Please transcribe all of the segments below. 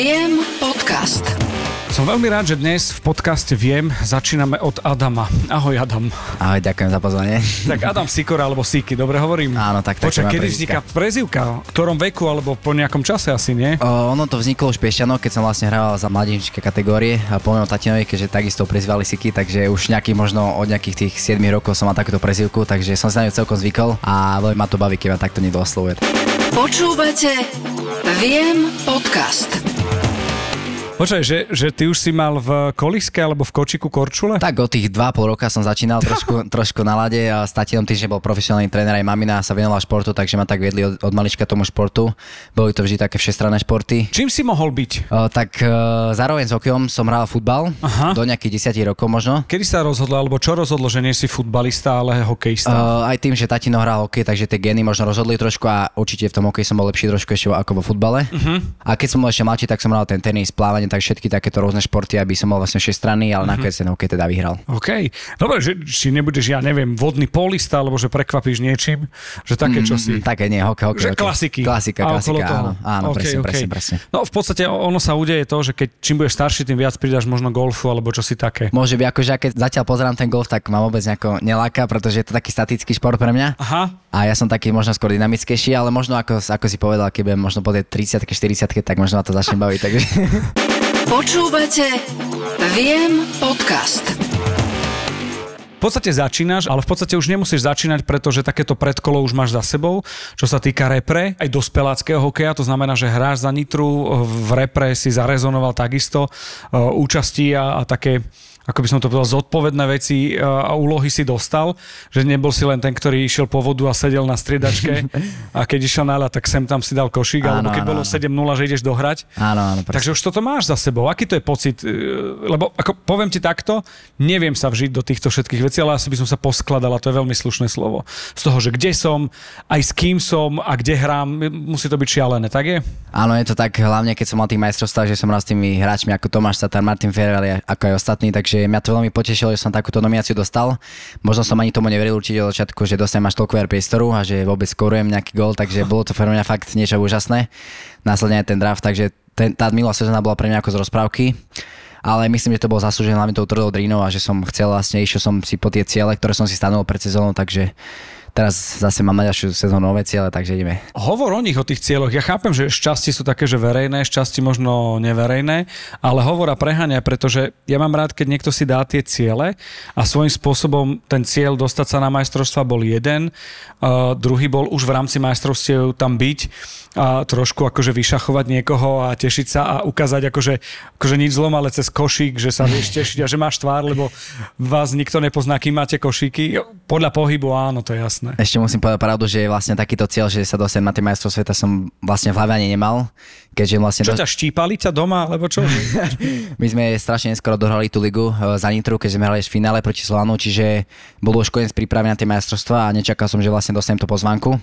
Viem podcast. Som veľmi rád, že dnes v podcaste Viem začíname od Adama. Ahoj Adam. Ahoj, ďakujem za pozvanie. Tak Adam Sikora alebo Siki, dobre hovorím? Áno, tak tak. Počkaj, kedy vzniká prezivka? V ktorom veku alebo po nejakom čase asi, nie? O, ono to vzniklo už Piešťanov, keď som vlastne hrával za mladinčské kategórie a po mojom tatinovi, keďže takisto prezývali Siki, takže už nejaký možno od nejakých tých 7 rokov som mal takúto prezivku, takže som si na ňu celkom zvykol a veľmi ma to baví, keď ma takto niekto oslovuje. Počúvate Viem podcast. Počkaj, že, že ty už si mal v koliske alebo v kočiku korčule? Tak od tých 2,5 roka som začínal trošku, trošku na lade a s tatinom tým, že bol profesionálny tréner aj mamina sa venovala športu, takže ma tak viedli od, od malička tomu športu. Boli to vždy také všestranné športy. Čím si mohol byť? O, tak e, zároveň s hokejom som hral futbal Aha. do nejakých 10 rokov možno. Kedy sa rozhodlo, alebo čo rozhodlo, že nie si futbalista, ale hokejista? Uh, aj tým, že tatino hral hokej, takže tie gény možno rozhodli trošku a určite v tom hokeji som bol lepší trošku ešte ako vo futbale. Uh-huh. A keď som bol ešte mladší, tak som hral ten tenis, plávanie, tak všetky takéto rôzne športy, aby som bol vlastne všestranný, ale uh-huh. nakoniec ten hokej teda vyhral. OK. Dobre, že či nebudeš, ja neviem, vodný polista, alebo že prekvapíš niečím, že také čo si. Mm, také nie, hokej, hokej. Že hokej. klasiky. Klasika, A klasika, toho. áno, áno, OK, presne, OK. presne, presne. No v podstate ono sa udeje to, že keď čím budeš starší, tým viac pridáš možno golfu alebo čo si také. Môže byť, akože keď zatiaľ pozerám ten golf, tak ma vôbec nejako neláka, pretože je to taký statický šport pre mňa. Aha, A ja som taký možno skôr dynamickejší, ale možno ako, ako si povedal, keď budem možno po tej 30 40 tak možno ma to začne baviť. Takže... Počúvate Viem podcast. v podstate začínaš, ale v podstate už nemusíš začínať, pretože takéto predkolo už máš za sebou, čo sa týka repre, aj dospeláckého hokeja, to znamená, že hráš za Nitru, v repre si zarezonoval takisto e, účasti a, a také ako by som to povedal, zodpovedné veci e, a úlohy si dostal, že nebol si len ten, ktorý išiel po vodu a sedel na striedačke a keď išiel na tak sem tam si dal košík, Áno, alebo keď áno, bolo áno. 7-0, že ideš dohrať. Áno, áno, presne. Takže už toto máš za sebou. Aký to je pocit? E, Lebo ako poviem ti takto, neviem sa vžiť do týchto všetkých vecí, ale asi by som sa poskladal, a to je veľmi slušné slovo. Z toho, že kde som, aj s kým som a kde hrám, musí to byť šialené, tak je? Áno, je to tak, hlavne keď som mal tých majstrovstvách, že som hral s tými hráčmi ako Tomáš Satar, Martin Ferrari, ako aj ostatní, takže mňa to veľmi potešilo, že som takúto nomináciu dostal. Možno som ani tomu neveril určite od začiatku, že dostanem až toľko priestoru a že vôbec skorujem nejaký gol, takže bolo to pre mňa fakt niečo úžasné. Následne aj ten draft, takže ten, tá minulá sezóna bola pre mňa ako z rozprávky. Ale myslím, že to bolo zaslúžené hlavne tou tvrdou drínou a že som chcel vlastne, išiel som si po tie ciele, ktoré som si stanovil pred sezónou, takže teraz zase mám na ďalšiu sezónu nové ciele, takže ideme. Hovor o nich, o tých cieľoch. Ja chápem, že šťastie sú také, že verejné, šťastie možno neverejné, ale hovor a preháňa, pretože ja mám rád, keď niekto si dá tie ciele a svojím spôsobom ten cieľ dostať sa na majstrovstva bol jeden, uh, druhý bol už v rámci majstrovstiev tam byť a trošku akože vyšachovať niekoho a tešiť sa a ukázať akože, akože nič zlom, ale cez košík, že sa vieš tešiť a že máš tvár, lebo vás nikto nepozná, kým máte košíky. Podľa pohybu áno, to je jasné. Ešte musím povedať pravdu, že vlastne takýto cieľ, že sa dostanem na tie majstrov sveta som vlastne v hlave ani nemal, keďže vlastne... Čo ťa štípali ťa doma, alebo čo? My sme strašne neskoro dohrali tú ligu e, za Nitru, keď sme hrali v finále proti Slovanu, čiže bol už koniec prípravy na tie majstrovstvá a nečakal som, že vlastne dostanem tú pozvánku.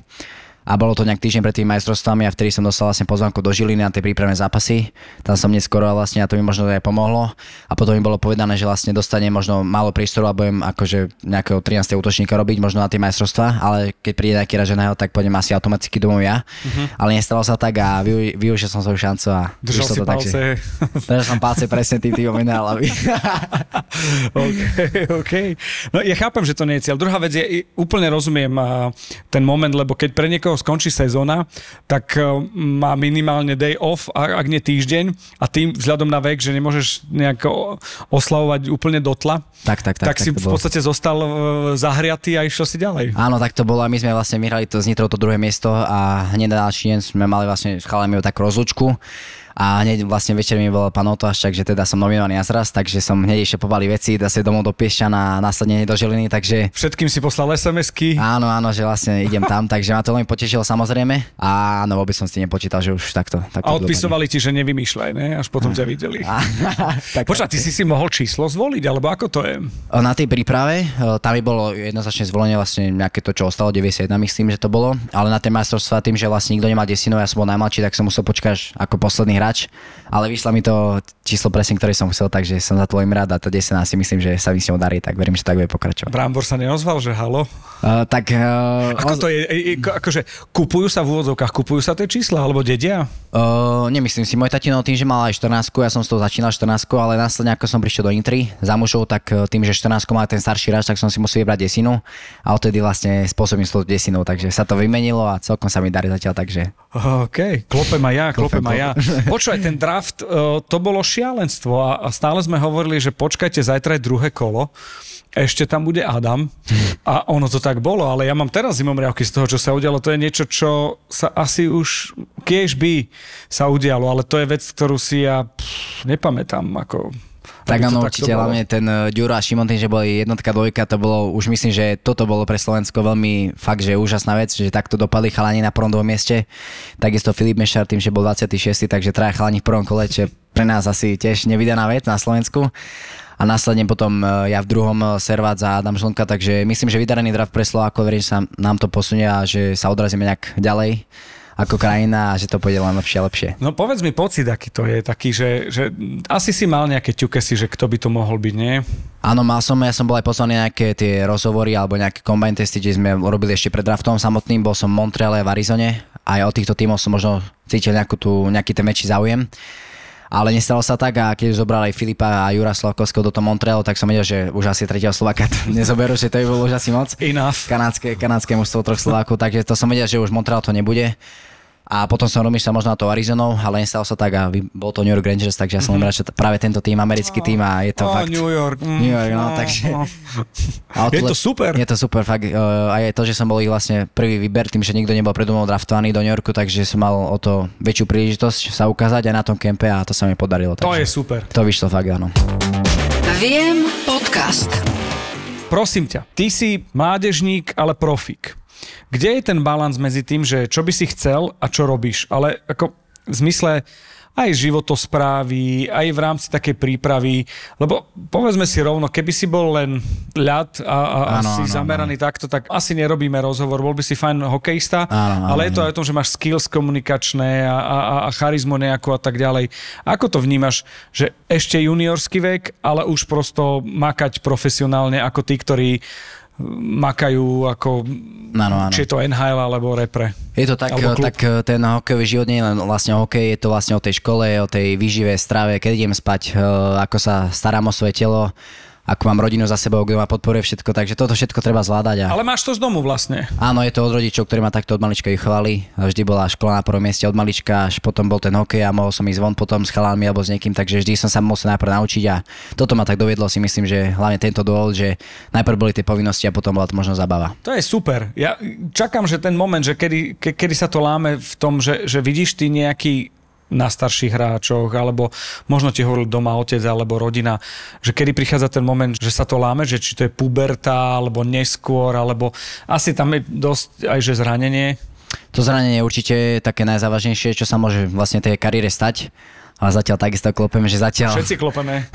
A bolo to nejak týždeň pred tými majstrovstvami a vtedy som dostal vlastne pozvánku do Žiliny na tie prípravné zápasy. Tam som neskoro a vlastne a to mi možno aj pomohlo. A potom mi bolo povedané, že vlastne dostane možno málo priestoru a budem akože nejakého 13. útočníka robiť možno na tie majstrovstvá, ale keď príde nejaký raženého, tak pôjdem asi automaticky domov ja. Uh-huh. Ale nestalo sa tak a využi- využil som svoju šancu a Držal si to tak, že- palce. Držal som palce presne tým tým minerálami. OK, OK. No ja chápem, že to nie je cieľ. Druhá vec je, úplne rozumiem ten moment, lebo keď pre niekoho skončí sezóna, tak e, má minimálne day off, ak nie týždeň a tým vzhľadom na vek, že nemôžeš nejako oslavovať úplne dotla, tak, tak, tak. tak, si to v podstate zostal e, zahriatý a išiel si ďalej. Áno, tak to bolo a my sme vlastne vyhrali to z Nitrou to druhé miesto a hneď na ďalší deň sme mali vlastne s chalami o takú rozlučku a hneď vlastne večer mi bol pán Otoš, takže teda som nominovaný na zraz, takže som hneď ešte pobali veci, zase domov do Piešťana a následne do Žiliny, takže Všetkým si poslal SMS-ky. áno, áno, že vlastne idem tam, takže ma to veľmi potešilo samozrejme a áno, vôbec som si nepočítal, že už takto. takto A odpisovali ti, že nevymýšľaj, ne? Až potom ťa videli. tak, Počkaj, ty si si mohol číslo zvoliť, alebo ako to je? Na tej príprave, tam mi bolo jednoznačne zvolenie vlastne nejaké to, čo ostalo, 91 myslím, že to bolo, ale na tej majstrovstvá tým, že vlastne nikto nemal desinov, ja som bol najmladší, tak som musel počkať ako posledný hráč hráč, ale vyšlo mi to číslo presne, ktoré som chcel, takže som za veľmi rád a to 10 si myslím, že sa mi s ňou darí, tak verím, že tak bude pokračovať. Brambor sa neozval, že halo? Uh, tak... Uh, Ako to je, akože kupujú sa v úvodzovkách, kupujú sa tie čísla, alebo dedia? Uh, nemyslím si, môj tatino tým, že mal aj 14, ja som s tou začínal 14, ale následne ako som prišiel do Intry za mužov, tak tým, že 14 má ten starší hráč, tak som si musel vybrať desinu a odtedy vlastne spôsobím s tou desinou, takže sa to vymenilo a celkom sa mi darí zatiaľ, takže... OK, klopem aj ja, klopem aj ja. Počúvaj, ten draft, uh, to bolo šialenstvo a, a stále sme hovorili, že počkajte, zajtra je druhé kolo ešte tam bude Adam a ono to tak bolo, ale ja mám teraz zimomriavky z toho, čo sa udialo. To je niečo, čo sa asi už kiež by sa udialo, ale to je vec, ktorú si ja pff, nepamätám. Ako, tak áno, určite, hlavne ten uh, Ďuro a Šimon, tým, že boli jednotka, dvojka, to bolo, už myslím, že toto bolo pre Slovensko veľmi fakt, že úžasná vec, že takto dopadli chalani na prvom dvom mieste. Takisto Filip Mešar tým, že bol 26, takže traja chalani v prvom kole, čo pre nás asi tiež nevydaná vec na Slovensku. A následne potom e, ja v druhom e, servát za Adam Žlnka, takže myslím, že vydarený draft pre Slovákov, verím, že sa nám to posunie a že sa odrazíme nejak ďalej ako krajina a že to pôjde len lepšie a lepšie. No povedz mi pocit, aký to je, taký, že, že asi si mal nejaké ťukesy, že kto by to mohol byť, nie? Áno, mal som, ja som bol aj poslaný nejaké tie rozhovory alebo nejaké combine testy, kde sme robili ešte pred draftom samotným, bol som v Montreale v Arizone, aj od týchto tímov som možno cítil nejakú tú, nejaký ten väčší záujem ale nestalo sa tak a keď zobral aj Filipa a Jura Slavkovského do toho Montrealu, tak som vedel, že už asi tretieho Slováka nezoberú, že to by bolo už asi moc. Enough. Kanadské, kanadské mužstvo troch Slovákov, takže to som vedel, že už Montreal to nebude. A potom som rozmýšľal možno na to Arizonou, ale nestalo sa tak a bol to New York Rangers, takže ja som mm-hmm. rád, že práve tento tým, americký tým a je to oh, fakt... New York. Mm, New York, no, no takže... No. je to super. Je to super, fakt. Uh, a je to, že som bol ich vlastne prvý výber, tým, že nikto nebol predo mnou draftovaný do New Yorku, takže som mal o to väčšiu príležitosť sa ukázať aj na tom kempe a to sa mi podarilo. To je super. To vyšlo fakt, áno. Viem podcast. Prosím ťa, ty si mládežník, ale profík kde je ten balans medzi tým, že čo by si chcel a čo robíš? Ale ako v zmysle aj životosprávy, aj v rámci takej prípravy, lebo povedzme si rovno, keby si bol len ľad a, a ano, si ano, zameraný ano. takto, tak asi nerobíme rozhovor, bol by si fajn hokejista, ano, ale je to aj o tom, že máš skills komunikačné a, a, a charizmu nejakú a tak ďalej. Ako to vnímaš, že ešte juniorský vek, ale už prosto makať profesionálne ako tí, ktorí makajú ako ano, ano. či je to NHL alebo repre. Je to tak, tak ten hokejový život nie je len vlastne hokej, je to vlastne o tej škole, o tej výžive, strave, keď idem spať, eh, ako sa starám o svoje telo, ako mám rodinu za sebou, kto ma podporuje všetko, takže toto všetko treba zvládať. A... Ale máš to z domu vlastne. Áno, je to od rodičov, ktorí ma takto od malička vychovali. Vždy bola škola na prvom mieste od malička, až potom bol ten hokej a mohol som ísť von potom s chalánmi alebo s niekým, takže vždy som sa musel najprv naučiť a toto ma tak doviedlo si myslím, že hlavne tento dôvod, že najprv boli tie povinnosti a potom bola to možno zabava. To je super. Ja čakám, že ten moment, že kedy, ke, kedy sa to láme v tom, že, že vidíš ty nejaký na starších hráčoch, alebo možno ti hovoril doma otec alebo rodina, že kedy prichádza ten moment, že sa to láme, že či to je puberta, alebo neskôr, alebo asi tam je dosť aj že zranenie. To zranenie je určite také najzávažnejšie, čo sa môže vlastne tej kariére stať ale zatiaľ takisto klopeme, že zatiaľ... Všetci klopeme.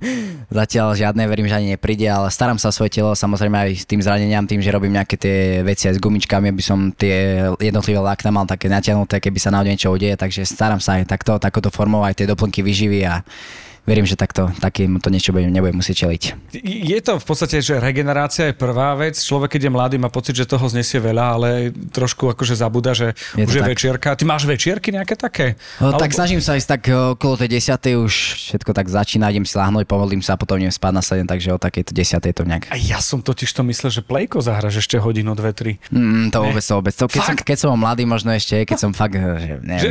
zatiaľ žiadne, verím, že ani nepríde, ale starám sa o svoje telo, samozrejme aj s tým zraneniam, tým, že robím nejaké tie veci aj s gumičkami, aby som tie jednotlivé lákna mal také natiahnuté, keby sa na niečo udeje, takže starám sa aj takto, takouto formou, aj tie doplnky vyživy a verím, že takto takým to niečo budem, nebudem musieť čeliť. Je to v podstate, že regenerácia je prvá vec. Človek, keď je mladý, má pocit, že toho znesie veľa, ale trošku akože zabúda, že je už je tak. večierka. Ty máš večierky nejaké také? No, Alebo... Tak snažím sa ísť tak okolo tej desiatej už všetko tak začína, idem si láhnuť, pomodlím sa a potom idem spať na sedem, takže o takejto desiatej to nejak. A ja som totiž to myslel, že plejko zahraš ešte hodinu, dve, tri. Mm, to vôbec, to vôbec. To, keď, som, keď som mladý, možno ešte, keď som fakt, že neviem. Že,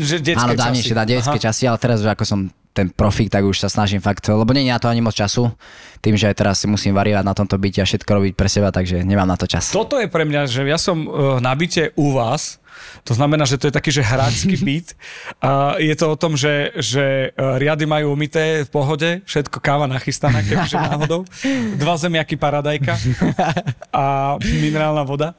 že detské Áno, dávnejšie, dá detské časy, ale teraz už ako som ten profík, tak už sa snažím fakt, lebo nie je na to ani moc času, tým, že teraz si musím variovať na tomto byte a všetko robiť pre seba, takže nemám na to čas. Toto je pre mňa, že ja som uh, na byte u vás, to znamená, že to je taký, že hráčský byt. A je to o tom, že, že e, riady majú umité v pohode, všetko káva nachystaná, kebyže náhodou. Dva zemiaky paradajka a minerálna voda.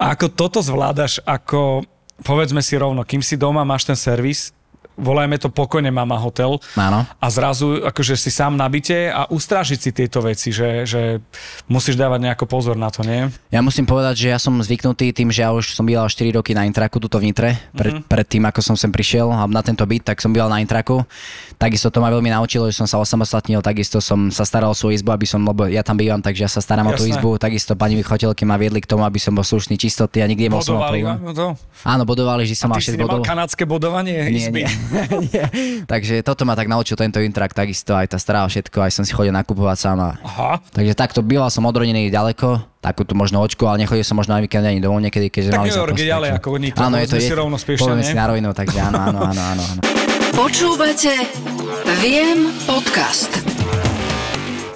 A ako toto zvládaš, ako povedzme si rovno, kým si doma máš ten servis, volajme to pokojne mama hotel. Áno. A zrazu akože si sám na byte a ustrážiť si tieto veci, že, že musíš dávať nejako pozor na to, nie? Ja musím povedať, že ja som zvyknutý tým, že ja už som býval 4 roky na Intraku, tuto v Nitre, pred, mm-hmm. pred tým, ako som sem prišiel a na tento byt, tak som býval na Intraku. Takisto to ma veľmi naučilo, že som sa osamostatnil, takisto som sa staral o svoju izbu, aby som, lebo ja tam bývam, takže ja sa starám Jasné. o tú izbu, takisto pani vychotelky ma viedli k tomu, aby som bol slušný čistoty a nikdy nemal som? Áno, bodovali, že som mal 6 bodov. kanadské bodovanie nie, izby? Nie. takže toto ma tak naučil tento Intrak, takisto aj tá stará všetko, aj som si chodil nakupovať sám. A... Aha. Takže takto býval som odrodený ďaleko, takúto možno očku, ale nechodil som možno aj víkend ani domov niekedy, keďže tak mali sa Tak ďalej ako Nitro, áno, je to, si rovno spiešne, si na rovinu, takže áno, áno, áno, áno. áno. Počúvate Viem podcast.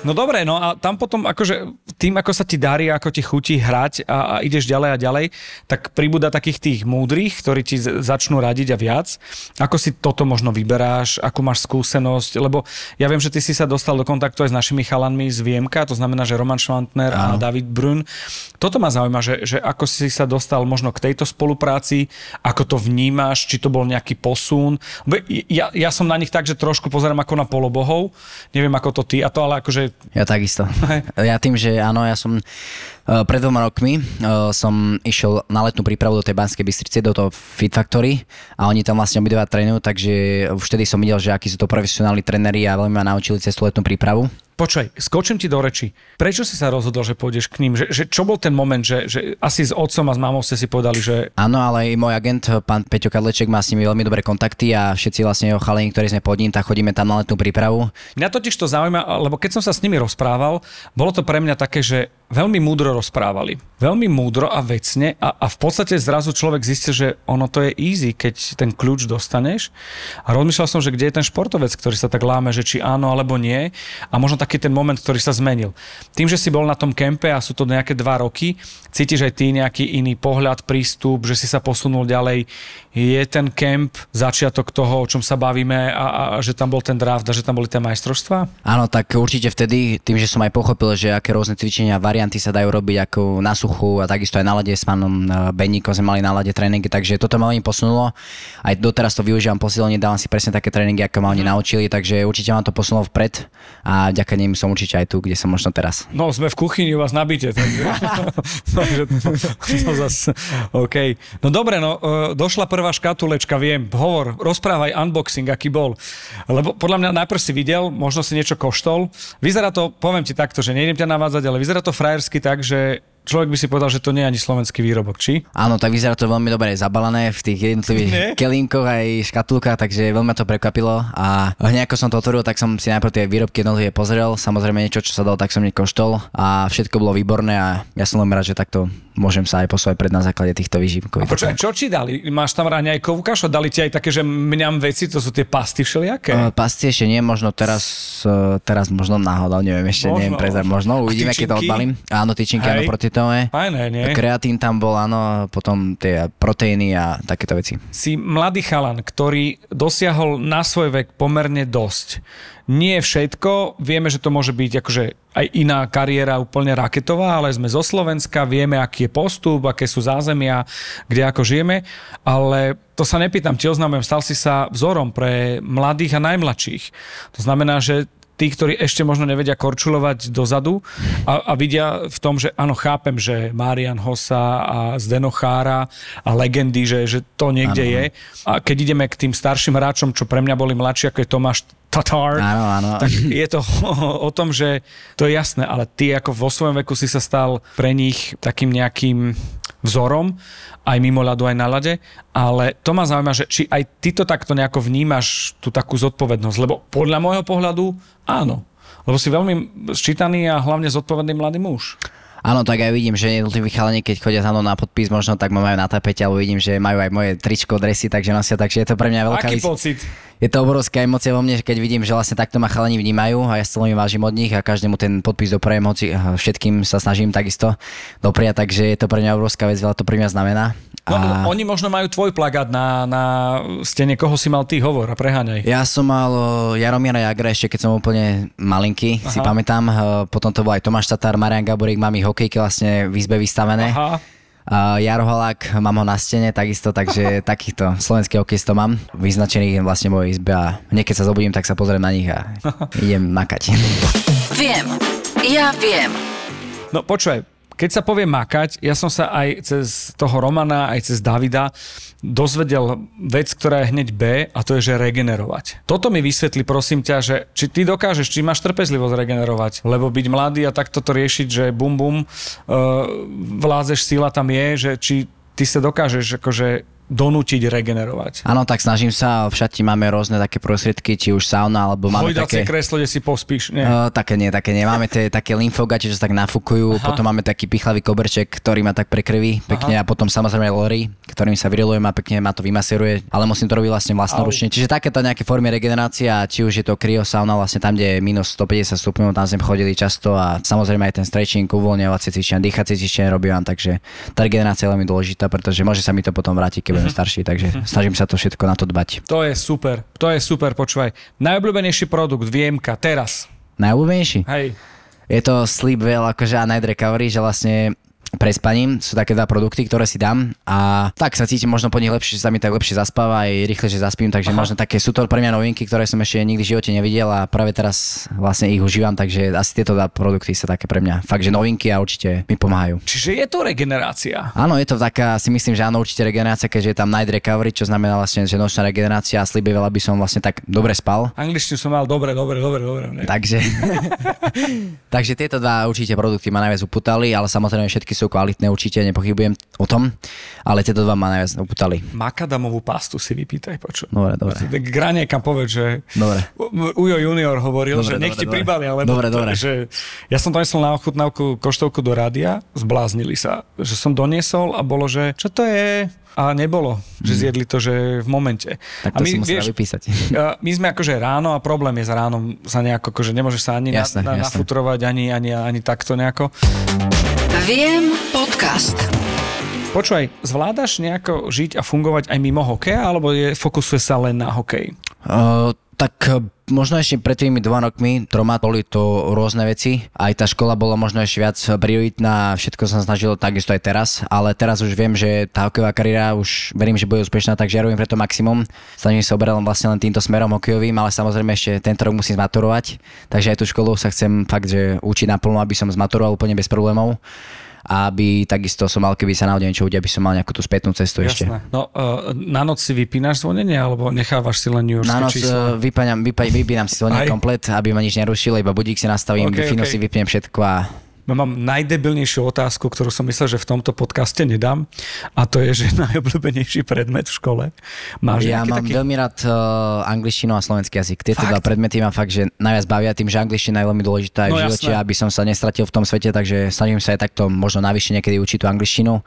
No dobre, no a tam potom akože tým, ako sa ti darí, ako ti chutí hrať a, a ideš ďalej a ďalej, tak pribúda takých tých múdrych, ktorí ti začnú radiť a viac. Ako si toto možno vyberáš, akú máš skúsenosť, lebo ja viem, že ty si sa dostal do kontaktu aj s našimi chalanmi z Viemka, to znamená, že Roman Schwantner a David Brun. Toto ma zaujíma, že, že ako si sa dostal možno k tejto spolupráci, ako to vnímaš, či to bol nejaký posun. Ja, ja som na nich tak, že trošku pozerám ako na polobohov, neviem ako to ty, a to ale akože ja takisto. Ja tým, že áno, ja som pred dvoma rokmi uh, som išiel na letnú prípravu do tej Banskej Bystrice, do toho Fit Factory a oni tam vlastne obidva trénujú, takže už vtedy som videl, že akí sú to profesionálni tréneri a veľmi ma naučili cez tú letnú prípravu. Počkaj, skočím ti do reči. Prečo si sa rozhodol, že pôjdeš k ním? Že, že čo bol ten moment, že, že asi s otcom a s mamou ste si povedali, že... Áno, ale aj môj agent, pán Peťo Kadleček, má s nimi veľmi dobré kontakty a všetci vlastne jeho chalení, ktorí sme pod ním, tak chodíme tam na letnú prípravu. Mňa totiž to zaujíma, lebo keď som sa s nimi rozprával, bolo to pre mňa také, že veľmi múdro rozprávali. Veľmi múdro a vecne a, a v podstate zrazu človek zistí, že ono to je easy, keď ten kľúč dostaneš. A rozmýšľal som, že kde je ten športovec, ktorý sa tak láme, že či áno alebo nie. A možno taký ten moment, ktorý sa zmenil. Tým, že si bol na tom kempe a sú to nejaké dva roky, cítiš aj ty nejaký iný pohľad, prístup, že si sa posunul ďalej. Je ten kemp začiatok toho, o čom sa bavíme a, a že tam bol ten draft a že tam boli tie majstrovstvá? Áno, tak určite vtedy, tým, že som aj pochopil, že aké rôzne cvičenia, varianty sa dajú robiť ako na suchu a takisto aj na lade s pánom e, Beníkom sme mali na lade tréningy, takže toto ma veľmi posunulo. Aj doteraz to využívam posilne, dávam si presne také tréningy, ako ma oni mm. naučili, takže určite ma to posunulo vpred a ďaká nim som určite aj tu, kde som možno teraz. No, sme v kuchyni u vás nabite, takže... takže to, to zase, OK. No dobre, no, e, došla prvá škatulečka, viem, hovor, rozprávaj unboxing, aký bol. Lebo podľa mňa najprv si videl, možno si niečo koštol. Vyzerá to, poviem ti takto, že nejdem ťa navádzať, ale vyzerá to frajersky tak, že że človek by si povedal, že to nie je ani slovenský výrobok, či? Áno, tak vyzerá to veľmi dobre zabalené v tých jednotlivých kelínkoch aj škatulkách, takže veľmi ma to prekvapilo a hneď ako som to otvoril, tak som si najprv tie výrobky jednotlivé pozrel, samozrejme niečo, čo sa dalo, tak som nekoštol a všetko bolo výborné a ja som len rád, že takto môžem sa aj posúvať pred na základe týchto výživkov. A počkaj, čo ti dali? Máš tam raňajkovú kašu? Dali ti aj také, že mňam veci, to sú tie pasty všelijaké? Uh, pasty ešte nie, možno teraz, uh, teraz možno náhodou, neviem, ešte možno. neviem prezrať, možno uvidíme, keď to odbalím. Áno, tyčinky, áno, protitové. Fajné, nie? Kreatín tam bol, áno, potom tie proteíny a takéto veci. Si mladý chalan, ktorý dosiahol na svoj vek pomerne dosť nie všetko. Vieme, že to môže byť akože aj iná kariéra úplne raketová, ale sme zo Slovenska, vieme, aký je postup, aké sú zázemia, kde ako žijeme, ale to sa nepýtam, ti oznamujem, stal si sa vzorom pre mladých a najmladších. To znamená, že tí, ktorí ešte možno nevedia korčulovať dozadu a, a vidia v tom, že áno, chápem, že Marian Hossa a Zdeno Chára a legendy, že, že to niekde ano. je. A keď ideme k tým starším hráčom, čo pre mňa boli mladší, ako je Tomáš Tatar, áno, áno. tak je to o, o tom, že to je jasné, ale ty ako vo svojom veku si sa stal pre nich takým nejakým vzorom, aj mimo ľadu, aj na ľade, ale to ma zaujíma, že či aj ty to takto nejako vnímaš, tú takú zodpovednosť, lebo podľa môjho pohľadu áno, lebo si veľmi sčítaný a hlavne zodpovedný mladý muž. Áno, tak aj vidím, že jednotliví chalani, keď chodia za mnou na podpis, možno tak ma majú na tapete, alebo vidím, že majú aj moje tričko, dresy, takže nosia, takže je to pre mňa veľká Aký pocit? Je to obrovská emocia vo mne, keď vidím, že vlastne takto ma chalani vnímajú a ja sa veľmi vážim od nich a každému ten podpis doprajem, hoci všetkým sa snažím takisto dopriať, takže je to pre mňa obrovská vec, veľa to pre mňa znamená. No, a... oni možno majú tvoj plagát na, na stene, koho si mal ty hovor a preháňaj. Ja som mal Jaromíra Jagra ešte, keď som úplne malinký, Aha. si pamätám. Potom to bol aj Tomáš Tatár, Marian Gaborík, mám ich hokejky vlastne v izbe vystavené. Aha. Uh, Jaro Halák, mám ho na stene takisto, takže takýchto slovenských hokejistov mám vyznačených vlastne v mojej izbe a niekedy sa zobudím, tak sa pozriem na nich a idem makať. Viem, ja viem. No počúvaj, keď sa povie makať, ja som sa aj cez toho Romana, aj cez Davida dozvedel vec, ktorá je hneď B a to je, že regenerovať. Toto mi vysvetli, prosím ťa, že či ty dokážeš, či máš trpezlivosť regenerovať, lebo byť mladý a takto to riešiť, že bum bum, uh, vlázeš, sila tam je, že či ty sa dokážeš akože donútiť regenerovať. Áno, tak snažím sa, v šati máme rôzne také prostriedky, či už sauna, alebo máme Hojdacie také... kreslo, kde si pospíš, nie? Uh, také nie, také nie. Máme tie, také lymfogate, čo sa tak nafúkujú, Aha. potom máme taký pichlavý koberček, ktorý ma tak prekrví pekne Aha. a potom samozrejme lory, ktorým sa vyrilujem a pekne ma to vymaseruje, ale musím to robiť vlastne vlastnoručne. Čiže takéto nejaké formy regenerácia, či už je to kryo sauna, vlastne tam, kde je minus 150 stupňov, tam sme chodili často a samozrejme aj ten stretching, uvoľňovacie cvičenia, dýchacie cvičenia robím, takže tá regenerácia je veľmi dôležitá, pretože môže sa mi to potom vrátiť, keď budem starší, takže snažím sa to všetko na to dbať. To je super, to je super, počúvaj. Najobľúbenejší produkt, viemka, teraz. Najobľúbenejší? Hej. Je to Sleep Well akože a Night Recovery, že vlastne prespaním sú také dva produkty, ktoré si dám a tak sa cítim možno po nich lepšie, že sa mi tak lepšie zaspáva aj rýchlejšie zaspím, takže Aha. možno také sú to pre mňa novinky, ktoré som ešte nikdy v živote nevidel a práve teraz vlastne ich užívam, takže asi tieto dva produkty sú také pre mňa fakt, že novinky a určite mi pomáhajú. Čiže je to regenerácia. Áno, je to taká, si myslím, že áno, určite regenerácia, keďže je tam night recovery, čo znamená vlastne, že nočná regenerácia a slíbe veľa by som vlastne tak dobre spal. Angličtinu som mal dobre, dobre, dobre, dobre. Ne? Takže, takže tieto dva určite produkty ma najviac uputali, ale samozrejme všetky sú kvalitné určite nepochybujem o tom, ale tieto dva ma najviac uputali. Makadamovú pastu si vypýtaj, počuj. Dobre, dobre. Granie kam povedz, že dobre. Ujo junior hovoril, dobre, že nech ti pribali, ale Dobre, dobre. že ja som doniesol na ochutnávku koštovku do rádia, zbláznili sa, že som doniesol a bolo, že čo to je? A nebolo, že zjedli to, že v momente. Tak a to si musela vypísať. my sme akože ráno a problém je s ránom sa nejako, akože nemôžeš sa ani Jasné, na, na, jasné. nafutrovať, ani, ani, ani takto nejako. Viem podcast. Počúvaj, zvládaš nejako žiť a fungovať aj mimo hokeja, alebo je, fokusuje sa len na hokej? Uh, tak uh, možno ešte pred tými dvoma rokmi, troma, boli to rôzne veci. Aj tá škola bola možno ešte viac prioritná, všetko som snažil takisto aj teraz, ale teraz už viem, že tá hokejová kariéra už verím, že bude úspešná, takže ja robím preto maximum. Snažím sa oberať vlastne len týmto smerom hokejovým, ale samozrejme ešte tento rok musím zmaturovať, takže aj tú školu sa chcem fakt, že učiť naplno, aby som zmaturoval úplne bez problémov a aby takisto som mal, keby sa náhodou niečo udia, aby som mal nejakú tú spätnú cestu ešte. Jasné. No, uh, na noc si vypínaš zvonenie, alebo nechávaš si len New Na noc číslo? uh, vypáňam, vypá, vypínam si Aj? komplet, aby ma nič nerušilo, iba budík si nastavím, Ok, okay, Wi-Fi ok. si vypnem všetko a mám najdebilnejšiu otázku, ktorú som myslel, že v tomto podcaste nedám. A to je, že najobľúbenejší predmet v škole. Máš ja mám taký... veľmi rád uh, angličtinu a slovenský jazyk. Tieto dva predmety ma fakt, že najviac bavia tým, že angličtina je veľmi dôležitá aj No v živote, jasné. aby som sa nestratil v tom svete, takže snažím sa aj takto možno navyše niekedy učiť tú angličtinu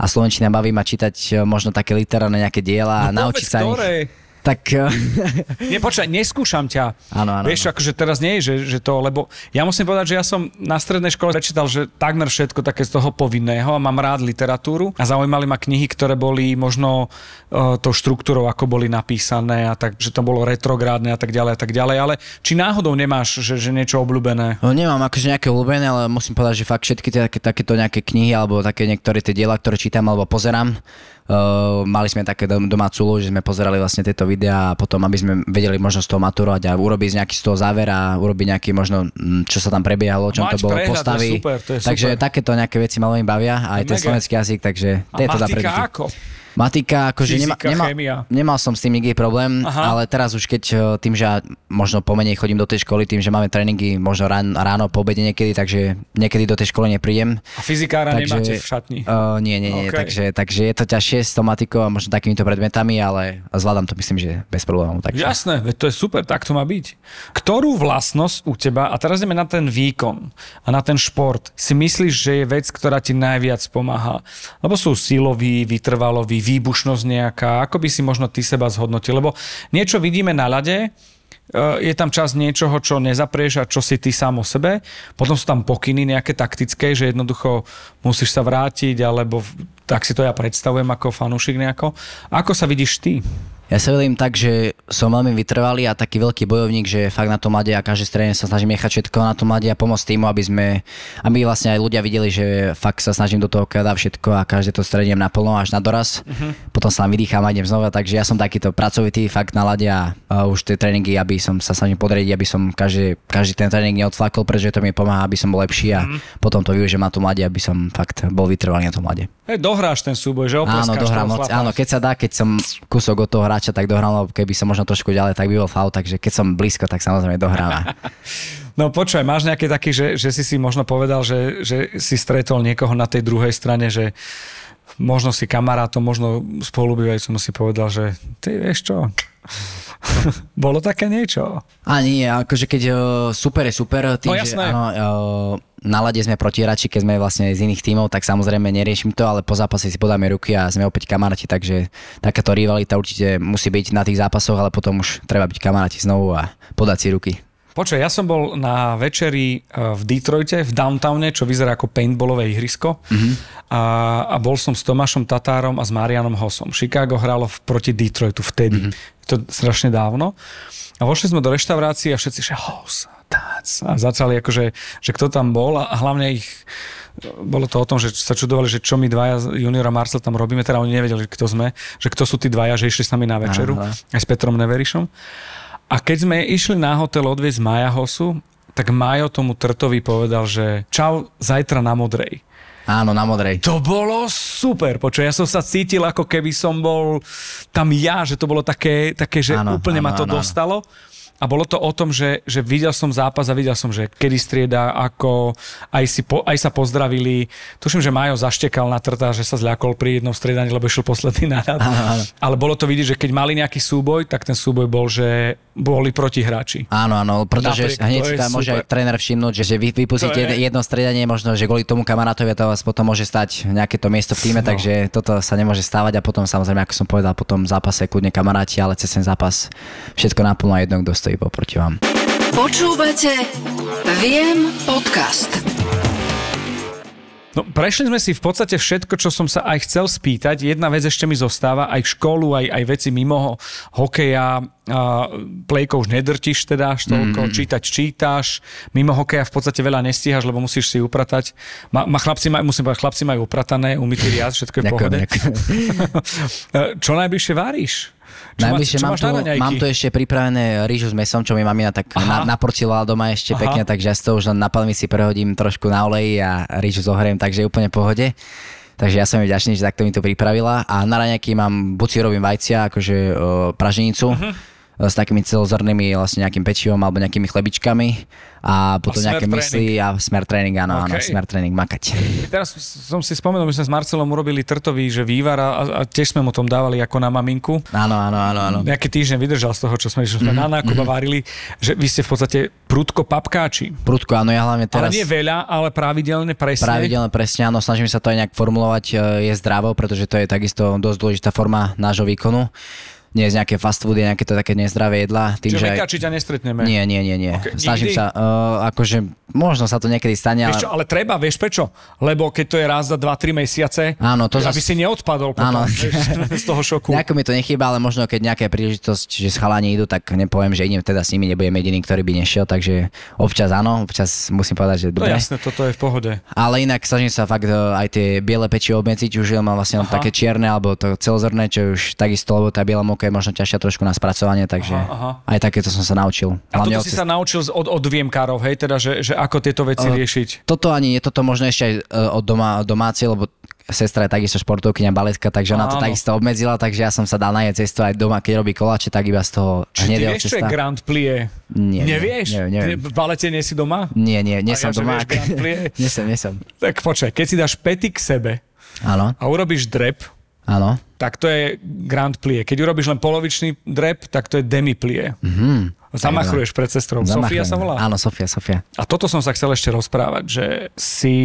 a slovenčina baví ma čítať uh, možno také literárne nejaké diela a No naučiť povedz, sa ich. Tak uh, Nie, počkaj, neskúšam ťa. Áno, áno, Vieš, akože teraz nie je, že, že to, lebo ja musím povedať, že ja som na strednej škole prečítal, že takmer všetko také z toho povinného a mám rád literatúru a zaujímali ma knihy, ktoré boli možno uh, tou štruktúrou, ako boli napísané a tak, že to bolo retrográdne a tak ďalej a tak ďalej, ale či náhodou nemáš, že, že niečo obľúbené? No, nemám akože nejaké obľúbené, ale musím povedať, že fakt všetky tie, také, takéto nejaké knihy alebo také niektoré tie diela, ktoré čítam alebo pozerám, Uh, mali sme také dom- domácu úlohu, že sme pozerali vlastne tieto videá a potom, aby sme vedeli možno z toho maturovať a urobiť nejaký z toho záver a urobiť nejaký možno, mm, čo sa tam prebiehalo, o čom Mať to bolo, prehľad, to je postavy. super, to je takže super. takéto nejaké veci ma veľmi bavia a aj ten slovenský jazyk, takže A tieto dá matika predmety. ako? Matika, akože nema, Fyzika, nemal, chémia. nemal som s tým nikdy problém, Aha. ale teraz už keď eh, tým, že ja možno pomenej chodím do tej školy, tým, že máme tréningy možno ráno, ráno po obede niekedy, takže niekedy do tej školy neprídem. A fyzikára nemáte v šatni? Uh, nie, nie, nie, OK. takže, takže je to ťažšie s tou matikou a možno takýmito predmetami, ale zvládam to myslím, že bez problémov. Takže. Jasné, veď to je super, tak to má byť. Ktorú vlastnosť u teba, a teraz ideme na ten výkon a na ten šport, si myslíš, že je vec, ktorá ti najviac pomáha? Lebo sú silový, vytrvalový, výbušnosť nejaká, ako by si možno ty seba zhodnotil? Lebo niečo vidíme na ľade, e, je tam čas niečoho, čo nezaprieš a čo si ty sám o sebe. Potom sú tam pokyny nejaké taktické, že jednoducho musíš sa vrátiť, alebo tak si to ja predstavujem ako fanúšik nejako. Ako sa vidíš ty? Ja sa vedím tak, že som veľmi vytrvalý a taký veľký bojovník, že fakt na to mladé a každý strane sa snažím nechať všetko na to mladé a pomôcť týmu, aby sme, aby vlastne aj ľudia videli, že fakt sa snažím do toho dať všetko a každé to strediem naplno až na doraz. Uh-huh. Potom sa vydýcham a idem znova, takže ja som takýto pracovitý fakt na lade a, už tie tréningy, aby som sa snažím podriediť, aby som každý, každý ten tréning neodflakol, pretože to mi pomáha, aby som bol lepší a uh-huh. potom to využijem na to mladé, aby som fakt bol vytrvalý na to mladé. Hey, dohráš ten súboj, že Áno, dohrám, moc, áno, keď sa dá, keď som kúsok od toho hráča, tak dohrám, keby som možno trošku ďalej, tak by bol faul, takže keď som blízko, tak samozrejme dohrám. No počúvaj, máš nejaký taký, že, že si si možno povedal, že, že si stretol niekoho na tej druhej strane, že možno si kamarátom, možno spolubývajúcom si povedal, že ty vieš čo, bolo také niečo? A nie, akože keď uh, super je super, tým, no, jasné. že áno, uh, na lade sme protihráči, keď sme vlastne z iných tímov, tak samozrejme neriešim to, ale po zápase si podáme ruky a sme opäť kamaráti, takže takáto rivalita určite musí byť na tých zápasoch, ale potom už treba byť kamaráti znovu a podať si ruky. Počkaj, ja som bol na večeri e, v Detroite, v downtowne, čo vyzerá ako paintballové ihrisko. Mm-hmm. A, a bol som s Tomášom Tatárom a s Marianom Hosom. Chicago hralo v, proti Detroitu vtedy. Mm-hmm. To strašne dávno. A vošli sme do reštaurácie a všetci, že Hos, Tác. A začali akože, že kto tam bol a hlavne ich bolo to o tom, že sa čudovali, že čo my dvaja, juniora Marcel tam robíme, teda oni nevedeli, kto sme, že kto sú tí dvaja, že išli s nami na večeru, Aha. aj s Petrom Neverišom. A keď sme išli na hotel odviezť Maja Hosu, tak Majo tomu Trtovi povedal, že čau, zajtra na Modrej. Áno, na modrej. To bolo super, počuj, ja som sa cítil ako keby som bol tam ja, že to bolo také, také že áno, úplne áno, ma to áno, dostalo. Áno a bolo to o tom, že, že videl som zápas a videl som, že kedy strieda, ako, aj, si po, aj sa pozdravili. Tuším, že Majo zaštekal na trta, že sa zľakol pri jednom striedaní, lebo išiel posledný náhľad. Ale bolo to vidieť, že keď mali nejaký súboj, tak ten súboj bol, že boli protihráči. Áno, áno, pretože Napriek, hneď si tam môže aj tréner všimnúť, že, že vy vypustíte je... jedno striedanie, možno, že kvôli tomu kamarátovi to vás potom môže stať nejaké to miesto v týme, no. takže toto sa nemôže stávať a potom samozrejme, ako som povedal, potom v zápase kľudne kamaráti, ale cez ten zápas všetko naplno a jedno, kto stojí poproti vám. Počúvate Viem podcast. No, prešli sme si v podstate všetko, čo som sa aj chcel spýtať. Jedna vec ešte mi zostáva, aj školu, aj, aj veci mimo hokeja. plejko už nedrtiš teda až toľko, mm-hmm. čítať čítaš. Mimo hokeja v podstate veľa nestíhaš, lebo musíš si upratať. Ma, ma chlapci maj, musím povedať, chlapci majú upratané, umytý riad, všetko je v pohode. čo najbližšie váriš? Čo Najbližšie čo mám, tu, mám tu ešte pripravené rýžu s mesom, čo mi mamina tak na, naporcila doma ešte Aha. pekne, takže ja to už len na si prehodím trošku na oleji a rýžu zohriem, takže úplne v pohode. Takže ja som jej vďačný, že takto mi to pripravila. A na raňaky mám, buď si robím vajcia, akože o, praženicu, uh-huh s takými celozornými vlastne nejakým pečivom alebo nejakými chlebičkami a potom a nejaké mysli a smer tréning, áno, okay. áno, smer tréning makať. Teraz som si spomenul, my sme s Marcelom urobili trtový, že vývar a, a tiež sme mu tom dávali ako na maminku. Áno, áno, áno. áno. Nejaký týždeň vydržal z toho, čo sme, čo sme mm-hmm. na nákup mm-hmm. varili, že vy ste v podstate prudko papkáči. Prudko, áno, ja hlavne teraz... Ale nie veľa, ale pravidelne presne. Pravidelne presne, áno, snažím sa to aj nejak formulovať, e, je zdravo, pretože to je takisto dosť dôležitá forma nášho výkonu nie z nejaké fast foody, nejaké to také nezdravé jedla. Tým, Čiže že... ťa nestretneme? Nie, nie, nie, nie. Okay, Snažím nikdy? sa, uh, akože možno sa to niekedy stane, ale... Vieš čo, ale treba, vieš prečo? Lebo keď to je raz za 2-3 mesiace, Áno, to aby zas... si neodpadol potom, Áno. Vieš, z toho šoku. Nejako mi to nechýba, ale možno keď nejaká príležitosť, že s chalani idú, tak nepoviem, že idem teda s nimi, nebudem jediný, ktorý by nešiel, takže občas áno, občas musím povedať, že dobre. To jasné, toto je v pohode. Ale inak snažím sa fakt e, aj tie biele pečivo obmedziť, už mám vlastne také čierne alebo to celozrné, čo už takisto, lebo tá biela moka je možno ťažšia trošku na spracovanie, takže aha, aha. aj takéto som sa naučil. A toto si sa naučil od, od viemkárov, hej, teda, že, že ako tieto veci uh, riešiť? Toto ani je toto možno ešte aj uh, od doma, domáci, lebo sestra je takisto športovkyňa baletka, takže ona to takisto obmedzila, takže ja som sa dal najeť cestu aj doma, keď robí koláče, tak iba z toho Čiže ty vieš, čo je Grand Plie? Nie, Nevieš? Neviem. Ty v balete nie si doma? Nie, nie, nie som ja, doma. nie som, nie som. Tak počkaj, keď si dáš pety k sebe Áno. a urobíš drep, Áno tak to je Grand Plie. Keď urobíš len polovičný drep, tak to je demi plie. Mm-hmm. Zamachruješ pred sestrou. Sofia sa volá? Áno, Sofia, Sofia. A toto som sa chcel ešte rozprávať, že si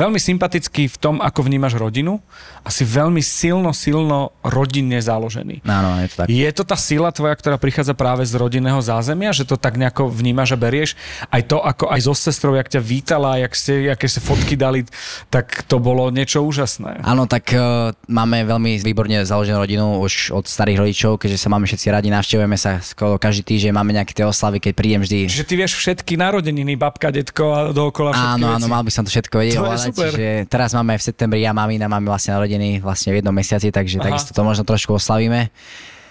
veľmi sympatický v tom, ako vnímaš rodinu a si veľmi silno, silno rodinne založený. Áno, je to tak. Je to tá sila tvoja, ktorá prichádza práve z rodinného zázemia, že to tak nejako vnímaš a berieš? Aj to, ako aj so sestrou, jak ťa vítala, jak ste, aké ste fotky dali, tak to bolo niečo úžasné. Áno, tak uh, máme veľmi výborne založenú rodinu už od starých rodičov, keďže sa máme všetci radi, navštevujeme sa skoro každý týždeň, máme nejaké tie oslavy, keď prídem vždy. Čiže ty vieš všetky narodeniny, babka, detko a dookola všetky Áno, veci. áno, mal by som to všetko vedieť. To je super. Čiže teraz máme v septembri, ja mamina máme vlastne narodení vlastne v jednom mesiaci, takže Aha. takisto to možno trošku oslavíme.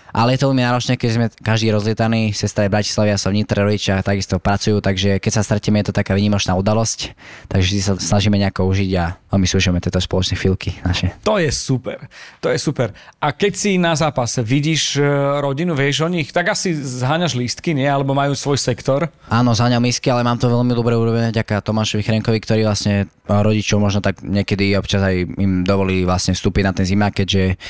Ale je to veľmi náročné, keď sme každý rozlietaný, sestra je ja som v Nitre, rodičia takisto pracujú, takže keď sa stretneme, je to taká výnimočná udalosť, takže vždy sa snažíme nejako užiť a veľmi súžeme tieto spoločné filky naše. To je super, to je super. A keď si na zápase vidíš e, rodinu, vieš o nich, tak asi zháňaš lístky, nie? Alebo majú svoj sektor. Áno, zháňam misky, ale mám to veľmi dobre urobené ďaká Tomášovi Chrenkovi, ktorý vlastne rodičov možno tak niekedy občas aj im dovolí vlastne vstúpiť na ten zimák, keďže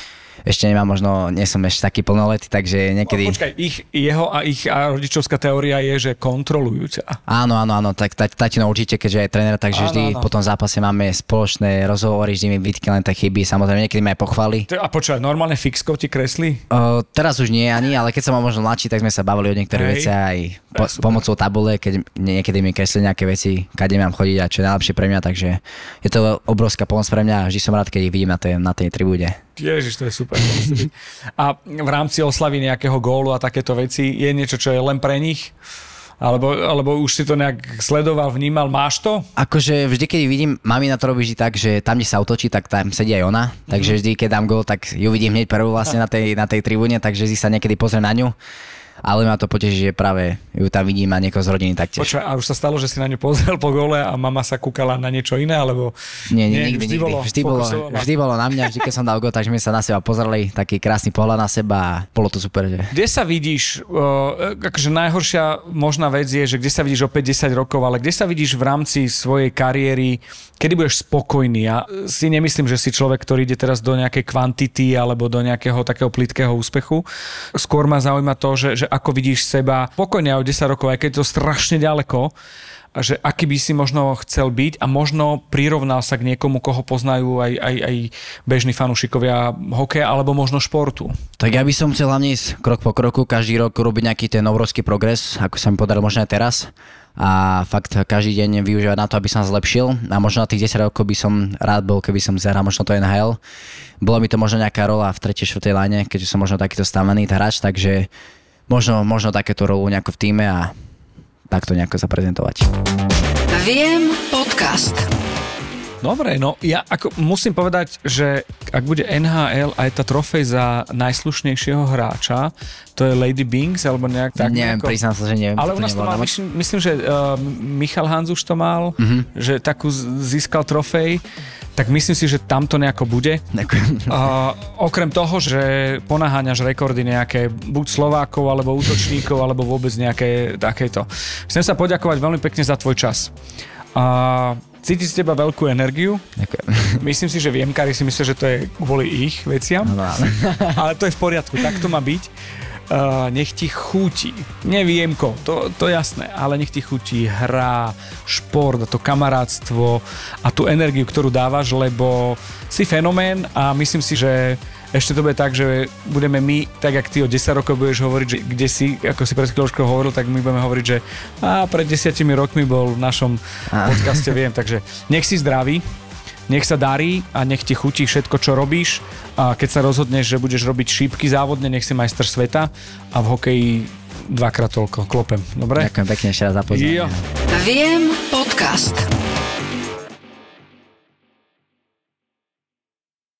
ešte nemám možno, nie som ešte taký plnoletý, takže niekedy... Počkaj, ich, jeho a ich a rodičovská teória je, že kontrolujú ťa. Áno, áno, áno, tak ta- tatino určite, keďže je tréner, takže Áno, vždy áno. po tom zápase máme spoločné rozhovory, vždy mi vytkne len tak chyby, samozrejme niekedy ma aj pochváli. Ty- A počkaj, normálne fixko ti kreslí? Uh, teraz už nie ani, ale keď som mal možno mladší, tak sme sa bavili o niektorých veciach aj po, super. pomocou tabule, keď niekedy mi kreslili nejaké veci, kade mám chodiť a čo je najlepšie pre mňa, takže je to obrovská pomoc pre mňa a vždy som rád, keď ich vidím na tej, na tej tribúde. Ježiš, to je super. A v rámci oslavy nejakého gólu a takéto veci je niečo, čo je len pre nich? Alebo, alebo už si to nejak sledoval, vnímal, máš to? Akože vždy, keď vidím, mami na to robí vždy tak, že tam, kde sa otočí, tak tam sedí aj ona. Takže vždy, keď dám gol, tak ju vidím hneď prvú vlastne na tej, na tej tribúne, takže vždy sa niekedy pozriem na ňu. Ale ma to poteší, že práve ju tam vidím a niekoho z rodiny taktiež. Počkaj, a už sa stalo, že si na ňu pozrel po gole a mama sa kúkala na niečo iné, alebo... Nie, nie, nikdy, vždy nikdy. Bolo vždy, bolo, vždy bolo na mňa, vždy keď som dal gol, takže sme sa na seba pozreli, taký krásny pohľad na seba a bolo to super. Že... Kde sa vidíš, uh, akože najhoršia možná vec je, že kde sa vidíš o 5-10 rokov, ale kde sa vidíš v rámci svojej kariéry, kedy budeš spokojný? Ja si nemyslím, že si človek, ktorý ide teraz do nejakej kvantity alebo do nejakého takého plitkého úspechu. Skôr ma zaujíma to, že, že ako vidíš seba pokojne o 10 rokov, aj keď je to strašne ďaleko, a že aký by si možno chcel byť a možno prirovnal sa k niekomu, koho poznajú aj, aj, aj bežní fanúšikovia hokeja alebo možno športu. Tak ja by som chcel hlavne ísť krok po kroku, každý rok robiť nejaký ten obrovský progres, ako sa mi podaril možno aj teraz. A fakt každý deň využívať na to, aby som zlepšil. A možno na tých 10 rokov by som rád bol, keby som zahral možno to NHL. Bolo mi to možno nejaká rola v 3. 4. line, keďže som možno takýto stavený hráč, takže možno, možno takéto rolu nejako v týme a takto nejako zaprezentovať. Viem podcast. Dobre, no ja ako musím povedať, že ak bude NHL aj tá trofej za najslušnejšieho hráča, to je Lady Binks, alebo nejak tak. neviem, nejako- priznám sa, že neviem. Ale u to nás to nebolo mal, na- myslím, myslím, že uh, Michal Hanz už to mal, Mhm. že takú získal trofej, tak myslím si, že tam to nejako bude. A okrem toho, že ponaháňaš rekordy nejaké buď Slovákov, alebo útočníkov, alebo vôbec nejaké takéto. Chcem sa poďakovať veľmi pekne za tvoj čas. A cíti z teba veľkú energiu. Ďakujem. Myslím si, že viemkári si myslia, že to je kvôli ich veciam. No, ale- Ale to je v poriadku, tak to má byť. Uh, nech ti chutí. Neviemko, to, to jasné, ale nech ti chutí hra, šport, a to kamarátstvo a tú energiu, ktorú dávaš, lebo si fenomén a myslím si, že ešte to bude tak, že budeme my, tak jak ty o 10 rokov budeš hovoriť, že kde si, ako si pred chvíľočkou hovoril, tak my budeme hovoriť, že a pred desiatimi rokmi bol v našom podcaste, viem, takže nech si zdravý, nech sa darí a nech ti chutí všetko, čo robíš. A keď sa rozhodneš, že budeš robiť šípky závodne, nech si majster sveta a v hokeji dvakrát toľko. Klopem. Dobre? Ďakujem pekne ešte raz za pozornosť. Viem podcast.